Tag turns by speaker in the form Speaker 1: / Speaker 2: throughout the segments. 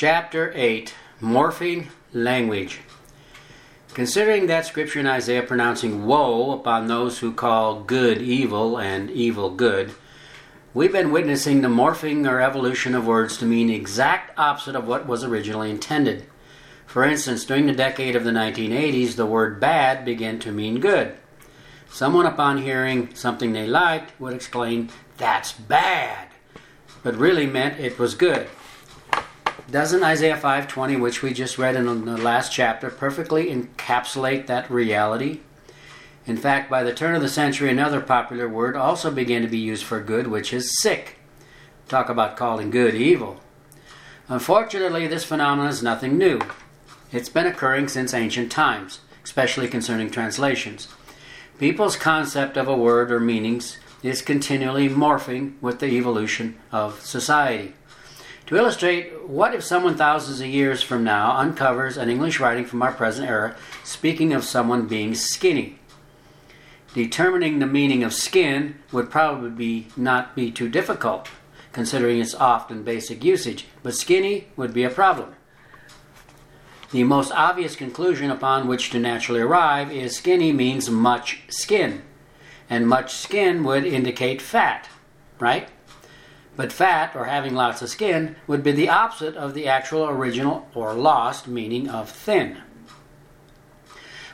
Speaker 1: Chapter 8 Morphing Language. Considering that scripture in Isaiah pronouncing woe upon those who call good evil and evil good, we've been witnessing the morphing or evolution of words to mean the exact opposite of what was originally intended. For instance, during the decade of the 1980s, the word bad began to mean good. Someone, upon hearing something they liked, would exclaim, That's bad, but really meant it was good. Doesn't Isaiah 5:20, which we just read in the last chapter, perfectly encapsulate that reality? In fact, by the turn of the century, another popular word also began to be used for good, which is sick. Talk about calling good evil. Unfortunately, this phenomenon is nothing new. It's been occurring since ancient times, especially concerning translations. People's concept of a word or meanings is continually morphing with the evolution of society. To illustrate, what if someone thousands of years from now uncovers an English writing from our present era speaking of someone being skinny? Determining the meaning of skin would probably be, not be too difficult, considering its often basic usage, but skinny would be a problem. The most obvious conclusion upon which to naturally arrive is skinny means much skin, and much skin would indicate fat, right? But fat, or having lots of skin, would be the opposite of the actual original or lost meaning of thin.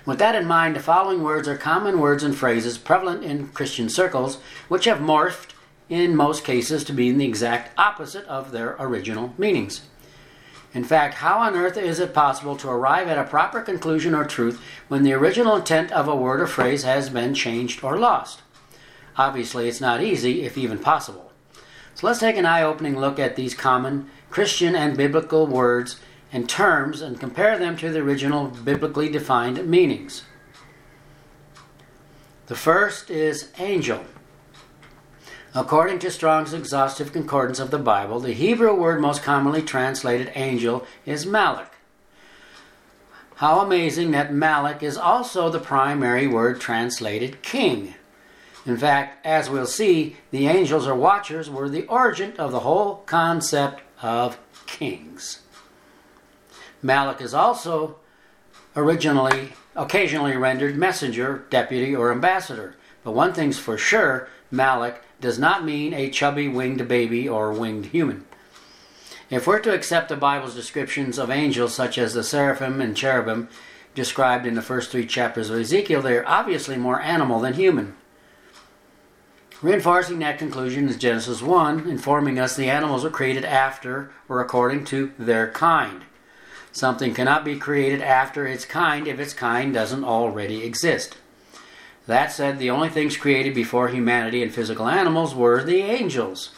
Speaker 1: With that in mind, the following words are common words and phrases prevalent in Christian circles, which have morphed in most cases to be the exact opposite of their original meanings. In fact, how on earth is it possible to arrive at a proper conclusion or truth when the original intent of a word or phrase has been changed or lost? Obviously, it's not easy, if even possible. So let's take an eye opening look at these common Christian and biblical words and terms and compare them to the original biblically defined meanings. The first is angel. According to Strong's exhaustive concordance of the Bible, the Hebrew word most commonly translated angel is malak. How amazing that malak is also the primary word translated king. In fact, as we'll see, the angels or watchers were the origin of the whole concept of kings. Malak is also originally, occasionally rendered messenger, deputy, or ambassador. But one thing's for sure Malak does not mean a chubby winged baby or winged human. If we're to accept the Bible's descriptions of angels, such as the seraphim and cherubim described in the first three chapters of Ezekiel, they are obviously more animal than human. Reinforcing that conclusion is Genesis 1, informing us the animals were created after or according to their kind. Something cannot be created after its kind if its kind doesn't already exist. That said, the only things created before humanity and physical animals were the angels.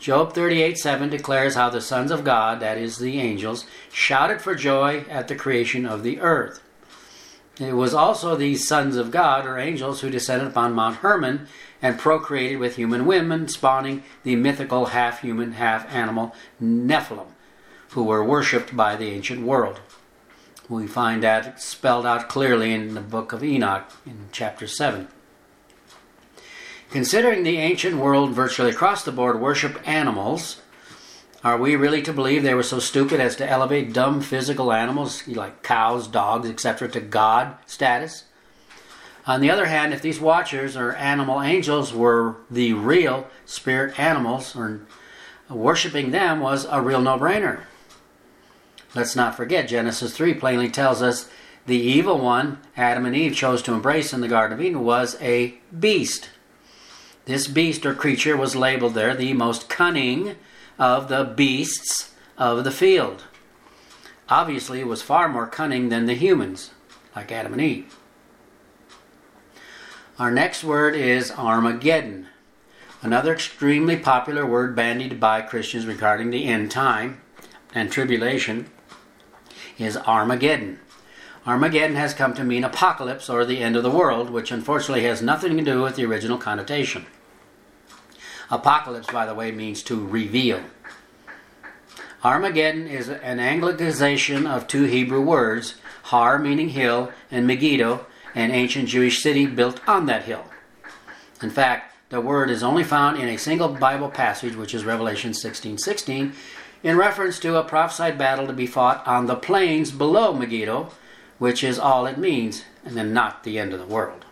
Speaker 1: Job 38 7 declares how the sons of God, that is, the angels, shouted for joy at the creation of the earth. It was also these sons of God, or angels, who descended upon Mount Hermon and procreated with human women, spawning the mythical half human, half animal Nephilim, who were worshipped by the ancient world. We find that spelled out clearly in the book of Enoch in chapter 7. Considering the ancient world virtually across the board worshiped animals, are we really to believe they were so stupid as to elevate dumb physical animals like cows, dogs, etc., to God status? On the other hand, if these watchers or animal angels were the real spirit animals, or worshiping them was a real no brainer. Let's not forget, Genesis 3 plainly tells us the evil one Adam and Eve chose to embrace in the Garden of Eden was a beast. This beast or creature was labeled there the most cunning of the beasts of the field. Obviously, it was far more cunning than the humans, like Adam and Eve. Our next word is Armageddon, another extremely popular word bandied by Christians regarding the end time and tribulation is Armageddon. Armageddon has come to mean apocalypse or the end of the world, which unfortunately has nothing to do with the original connotation. Apocalypse, by the way, means to reveal. Armageddon is an anglicization of two Hebrew words, Har meaning hill, and Megiddo, an ancient Jewish city built on that hill. In fact, the word is only found in a single Bible passage, which is Revelation 16:16, in reference to a prophesied battle to be fought on the plains below Megiddo, which is all it means, and then not the end of the world.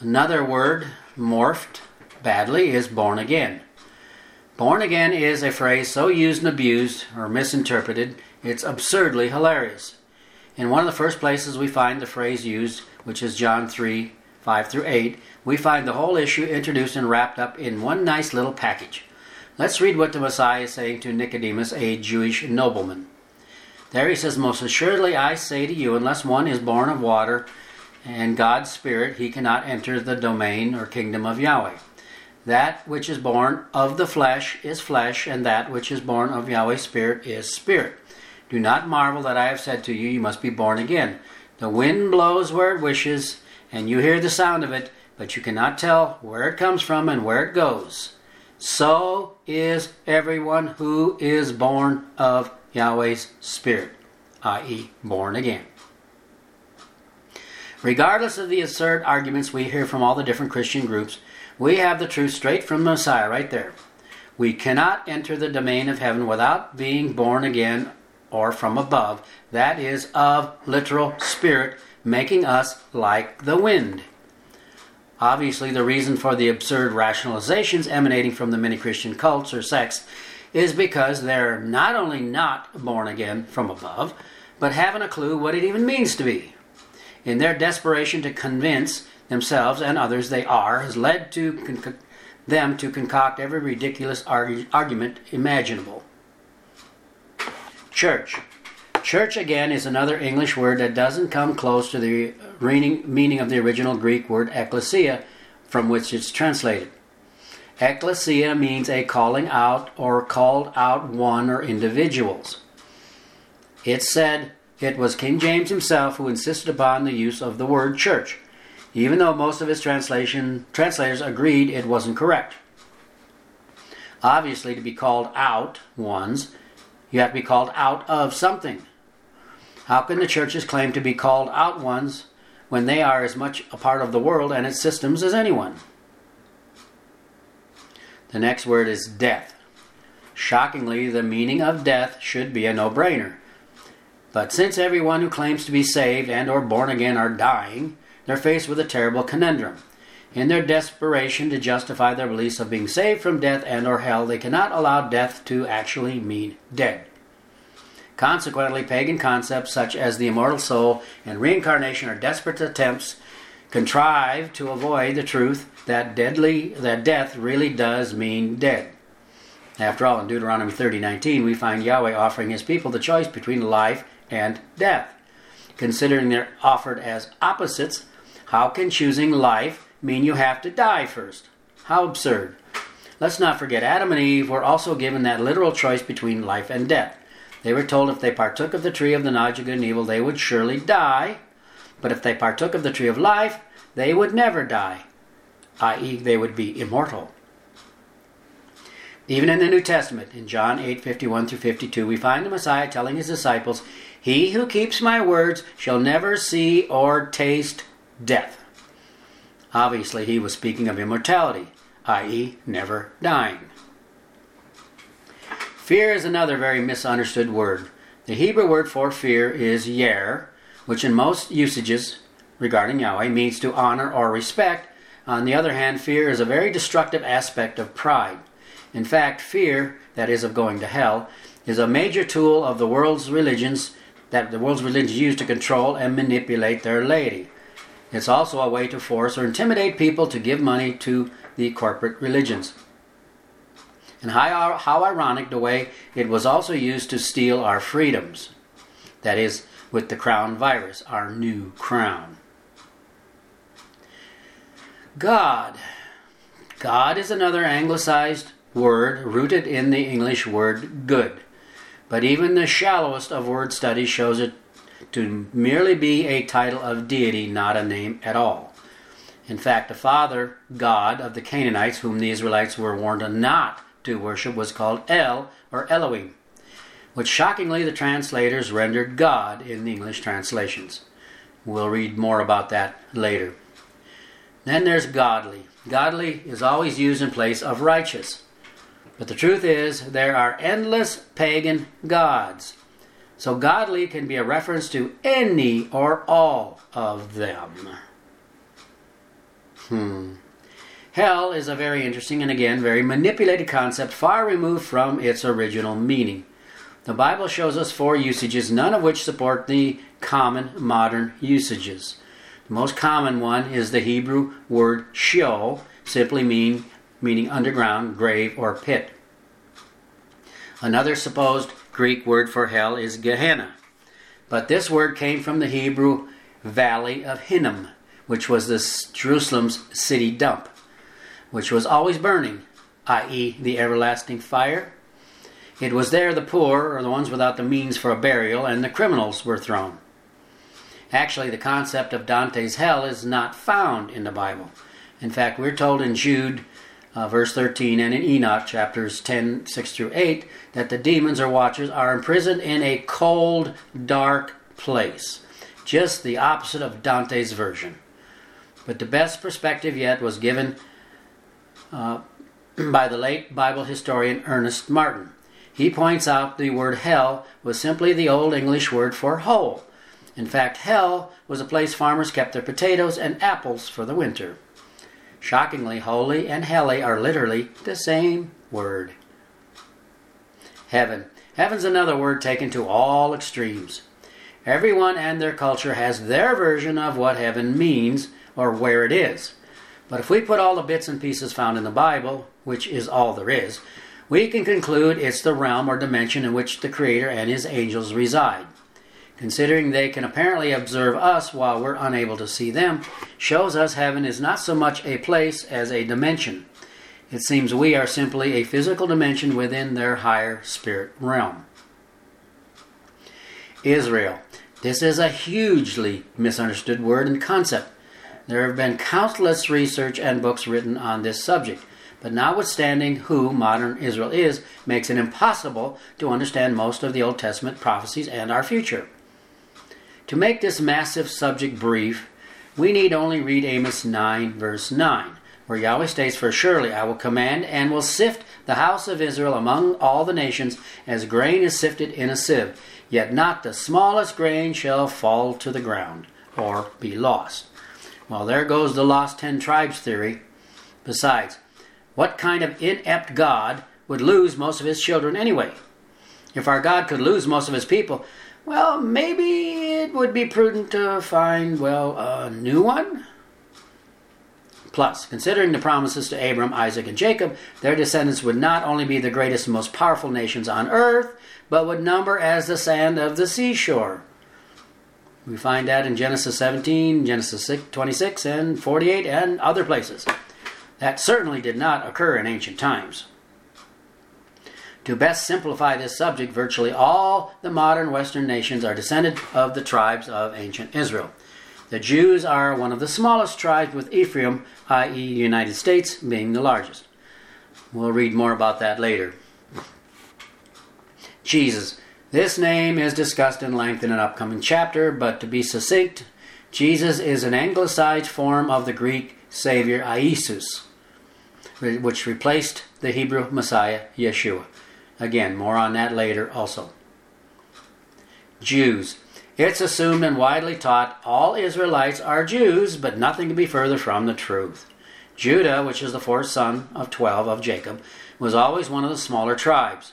Speaker 1: Another word morphed badly is born again. Born again is a phrase so used and abused or misinterpreted, it's absurdly hilarious. In one of the first places we find the phrase used, which is John 3 5 through 8, we find the whole issue introduced and wrapped up in one nice little package. Let's read what the Messiah is saying to Nicodemus, a Jewish nobleman. There he says, Most assuredly I say to you, unless one is born of water and God's Spirit, he cannot enter the domain or kingdom of Yahweh. That which is born of the flesh is flesh, and that which is born of Yahweh's Spirit is spirit. Do not marvel that I have said to you, You must be born again. The wind blows where it wishes, and you hear the sound of it, but you cannot tell where it comes from and where it goes. So is everyone who is born of Yahweh's Spirit, i.e., born again. Regardless of the absurd arguments we hear from all the different Christian groups, we have the truth straight from the Messiah right there. We cannot enter the domain of heaven without being born again or from above, that is, of literal spirit, making us like the wind. Obviously, the reason for the absurd rationalizations emanating from the many Christian cults or sects is because they're not only not born again from above, but haven't a clue what it even means to be in their desperation to convince themselves and others they are has led to con- them to concoct every ridiculous arg- argument imaginable. Church. Church, again, is another English word that doesn't come close to the meaning of the original Greek word ecclesia, from which it's translated. Ecclesia means a calling out or called out one or individuals. It said it was King James himself who insisted upon the use of the word church, even though most of his translation translators agreed it wasn't correct. Obviously, to be called out ones, you have to be called out of something. How can the churches claim to be called out ones when they are as much a part of the world and its systems as anyone? The next word is death. Shockingly, the meaning of death should be a no brainer. But since everyone who claims to be saved and or born again are dying, they're faced with a terrible conundrum. In their desperation to justify their beliefs of being saved from death and or hell, they cannot allow death to actually mean dead. Consequently, pagan concepts such as the immortal soul and reincarnation are desperate attempts contrived to avoid the truth that deadly that death really does mean dead. After all, in Deuteronomy 30:19, we find Yahweh offering his people the choice between life and death. Considering they're offered as opposites, how can choosing life mean you have to die first? How absurd. Let's not forget Adam and Eve were also given that literal choice between life and death. They were told if they partook of the tree of the knowledge of good and evil, they would surely die. But if they partook of the tree of life, they would never die, i.e., they would be immortal. Even in the New Testament, in John 8 51 through 52, we find the Messiah telling his disciples, He who keeps my words shall never see or taste death. Obviously, he was speaking of immortality, i.e., never dying. Fear is another very misunderstood word. The Hebrew word for fear is yer, which in most usages regarding Yahweh means to honor or respect. On the other hand, fear is a very destructive aspect of pride. In fact, fear, that is of going to hell, is a major tool of the world's religions that the world's religions use to control and manipulate their laity. It's also a way to force or intimidate people to give money to the corporate religions. And how, how ironic the way it was also used to steal our freedoms. That is, with the crown virus, our new crown. God. God is another anglicized word rooted in the English word good. But even the shallowest of word studies shows it to merely be a title of deity, not a name at all. In fact, the father god of the Canaanites, whom the Israelites were warned not to worship, was called El or Elohim, which shockingly the translators rendered God in the English translations. We'll read more about that later. Then there's godly. Godly is always used in place of righteous. But the truth is, there are endless pagan gods. So godly can be a reference to any or all of them. Hmm. Hell is a very interesting and again very manipulated concept, far removed from its original meaning. The Bible shows us four usages, none of which support the common modern usages. The most common one is the Hebrew word Sheol, simply mean, meaning underground, grave, or pit. Another supposed Greek word for hell is Gehenna, but this word came from the Hebrew valley of Hinnom, which was the Jerusalem's city dump which was always burning, i.e., the everlasting fire. It was there the poor, or the ones without the means for a burial, and the criminals were thrown. Actually, the concept of Dante's hell is not found in the Bible. In fact, we're told in Jude, uh, verse 13, and in Enoch, chapters 10, 6 through 8, that the demons or watchers are imprisoned in a cold, dark place. Just the opposite of Dante's version. But the best perspective yet was given uh, by the late Bible historian Ernest Martin. He points out the word hell was simply the Old English word for hole. In fact, hell was a place farmers kept their potatoes and apples for the winter. Shockingly, holy and helly are literally the same word. Heaven. Heaven's another word taken to all extremes. Everyone and their culture has their version of what heaven means or where it is. But if we put all the bits and pieces found in the Bible, which is all there is, we can conclude it's the realm or dimension in which the Creator and His angels reside. Considering they can apparently observe us while we're unable to see them, shows us heaven is not so much a place as a dimension. It seems we are simply a physical dimension within their higher spirit realm. Israel. This is a hugely misunderstood word and concept. There have been countless research and books written on this subject, but notwithstanding who modern Israel is, makes it impossible to understand most of the Old Testament prophecies and our future. To make this massive subject brief, we need only read Amos 9, verse 9, where Yahweh states, For surely I will command and will sift the house of Israel among all the nations as grain is sifted in a sieve, yet not the smallest grain shall fall to the ground or be lost. Well, there goes the lost ten tribes theory. Besides, what kind of inept God would lose most of his children anyway? If our God could lose most of his people, well, maybe would be prudent to find, well, a new one? Plus, considering the promises to Abram, Isaac, and Jacob, their descendants would not only be the greatest and most powerful nations on earth, but would number as the sand of the seashore. We find that in Genesis 17, Genesis 26, and 48, and other places. That certainly did not occur in ancient times. To best simplify this subject, virtually all the modern Western nations are descended of the tribes of ancient Israel. The Jews are one of the smallest tribes, with Ephraim, i.e., United States, being the largest. We'll read more about that later. Jesus. This name is discussed in length in an upcoming chapter, but to be succinct, Jesus is an anglicized form of the Greek Savior Iesus, which replaced the Hebrew Messiah Yeshua. Again, more on that later also. Jews. It's assumed and widely taught all Israelites are Jews, but nothing can be further from the truth. Judah, which is the fourth son of twelve of Jacob, was always one of the smaller tribes.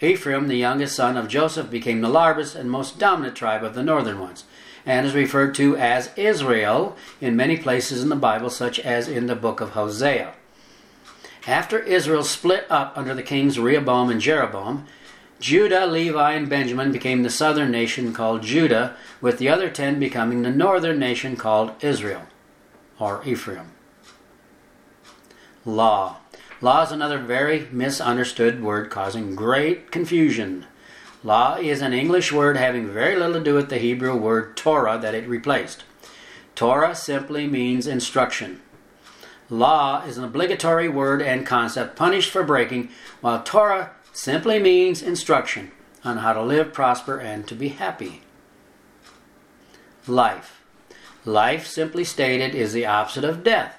Speaker 1: Ephraim, the youngest son of Joseph, became the largest and most dominant tribe of the northern ones, and is referred to as Israel in many places in the Bible, such as in the book of Hosea. After Israel split up under the kings Rehoboam and Jeroboam, Judah, Levi, and Benjamin became the southern nation called Judah, with the other ten becoming the northern nation called Israel, or Ephraim. Law. Law is another very misunderstood word causing great confusion. Law is an English word having very little to do with the Hebrew word Torah that it replaced. Torah simply means instruction. Law is an obligatory word and concept punished for breaking, while Torah simply means instruction on how to live, prosper, and to be happy. Life. Life, simply stated, is the opposite of death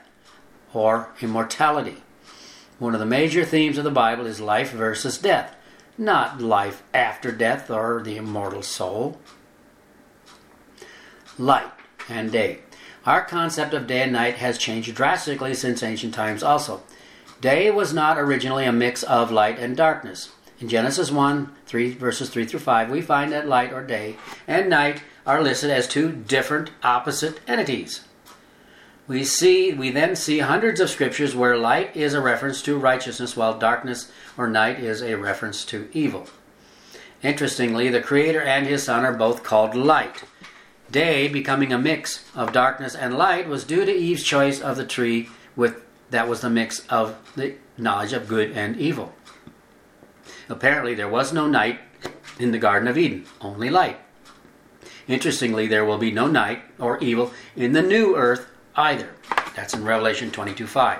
Speaker 1: or immortality. One of the major themes of the Bible is life versus death, not life after death or the immortal soul. Light and day. Our concept of day and night has changed drastically since ancient times also. Day was not originally a mix of light and darkness. In Genesis 1, 3 verses 3 through 5, we find that light or day and night are listed as two different opposite entities. We see we then see hundreds of scriptures where light is a reference to righteousness while darkness or night is a reference to evil. Interestingly, the creator and his son are both called light. Day becoming a mix of darkness and light was due to Eve's choice of the tree with that was the mix of the knowledge of good and evil. Apparently there was no night in the Garden of Eden, only light. Interestingly, there will be no night or evil in the new earth either. That's in Revelation 22 5.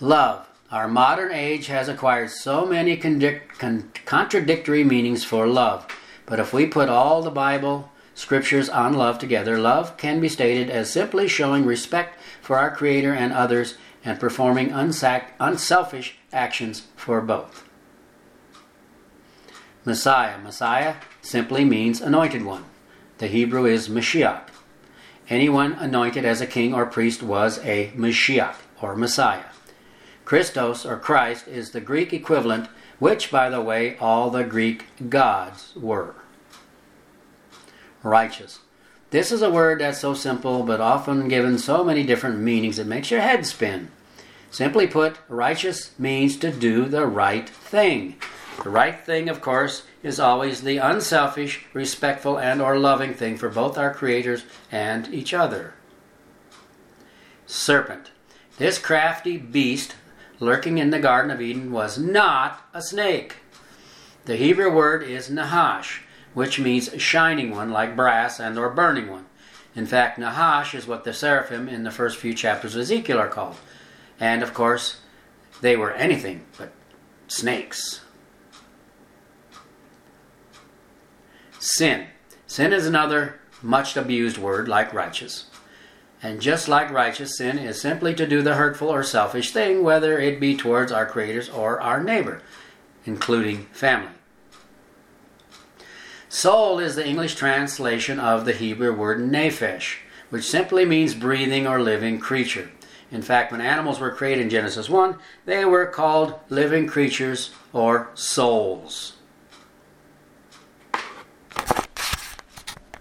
Speaker 1: Love. Our modern age has acquired so many con- contradictory meanings for love. But if we put all the Bible scriptures on love together, love can be stated as simply showing respect for our Creator and others and performing unsac- unselfish actions for both. Messiah. Messiah simply means anointed one. The Hebrew is Mashiach. Anyone anointed as a king or priest was a Mashiach or Messiah. Christos or Christ is the Greek equivalent, which, by the way, all the Greek gods were. Righteous. This is a word that's so simple but often given so many different meanings it makes your head spin. Simply put, righteous means to do the right thing. The right thing, of course, is always the unselfish, respectful, and or loving thing for both our creators and each other. Serpent. This crafty beast lurking in the Garden of Eden was not a snake. The Hebrew word is nahash, which means shining one like brass and or burning one. In fact, nahash is what the seraphim in the first few chapters of Ezekiel are called. And of course, they were anything but snakes. Sin. Sin is another much abused word like righteous. And just like righteous, sin is simply to do the hurtful or selfish thing, whether it be towards our creators or our neighbor, including family. Soul is the English translation of the Hebrew word nephesh, which simply means breathing or living creature. In fact, when animals were created in Genesis 1, they were called living creatures or souls.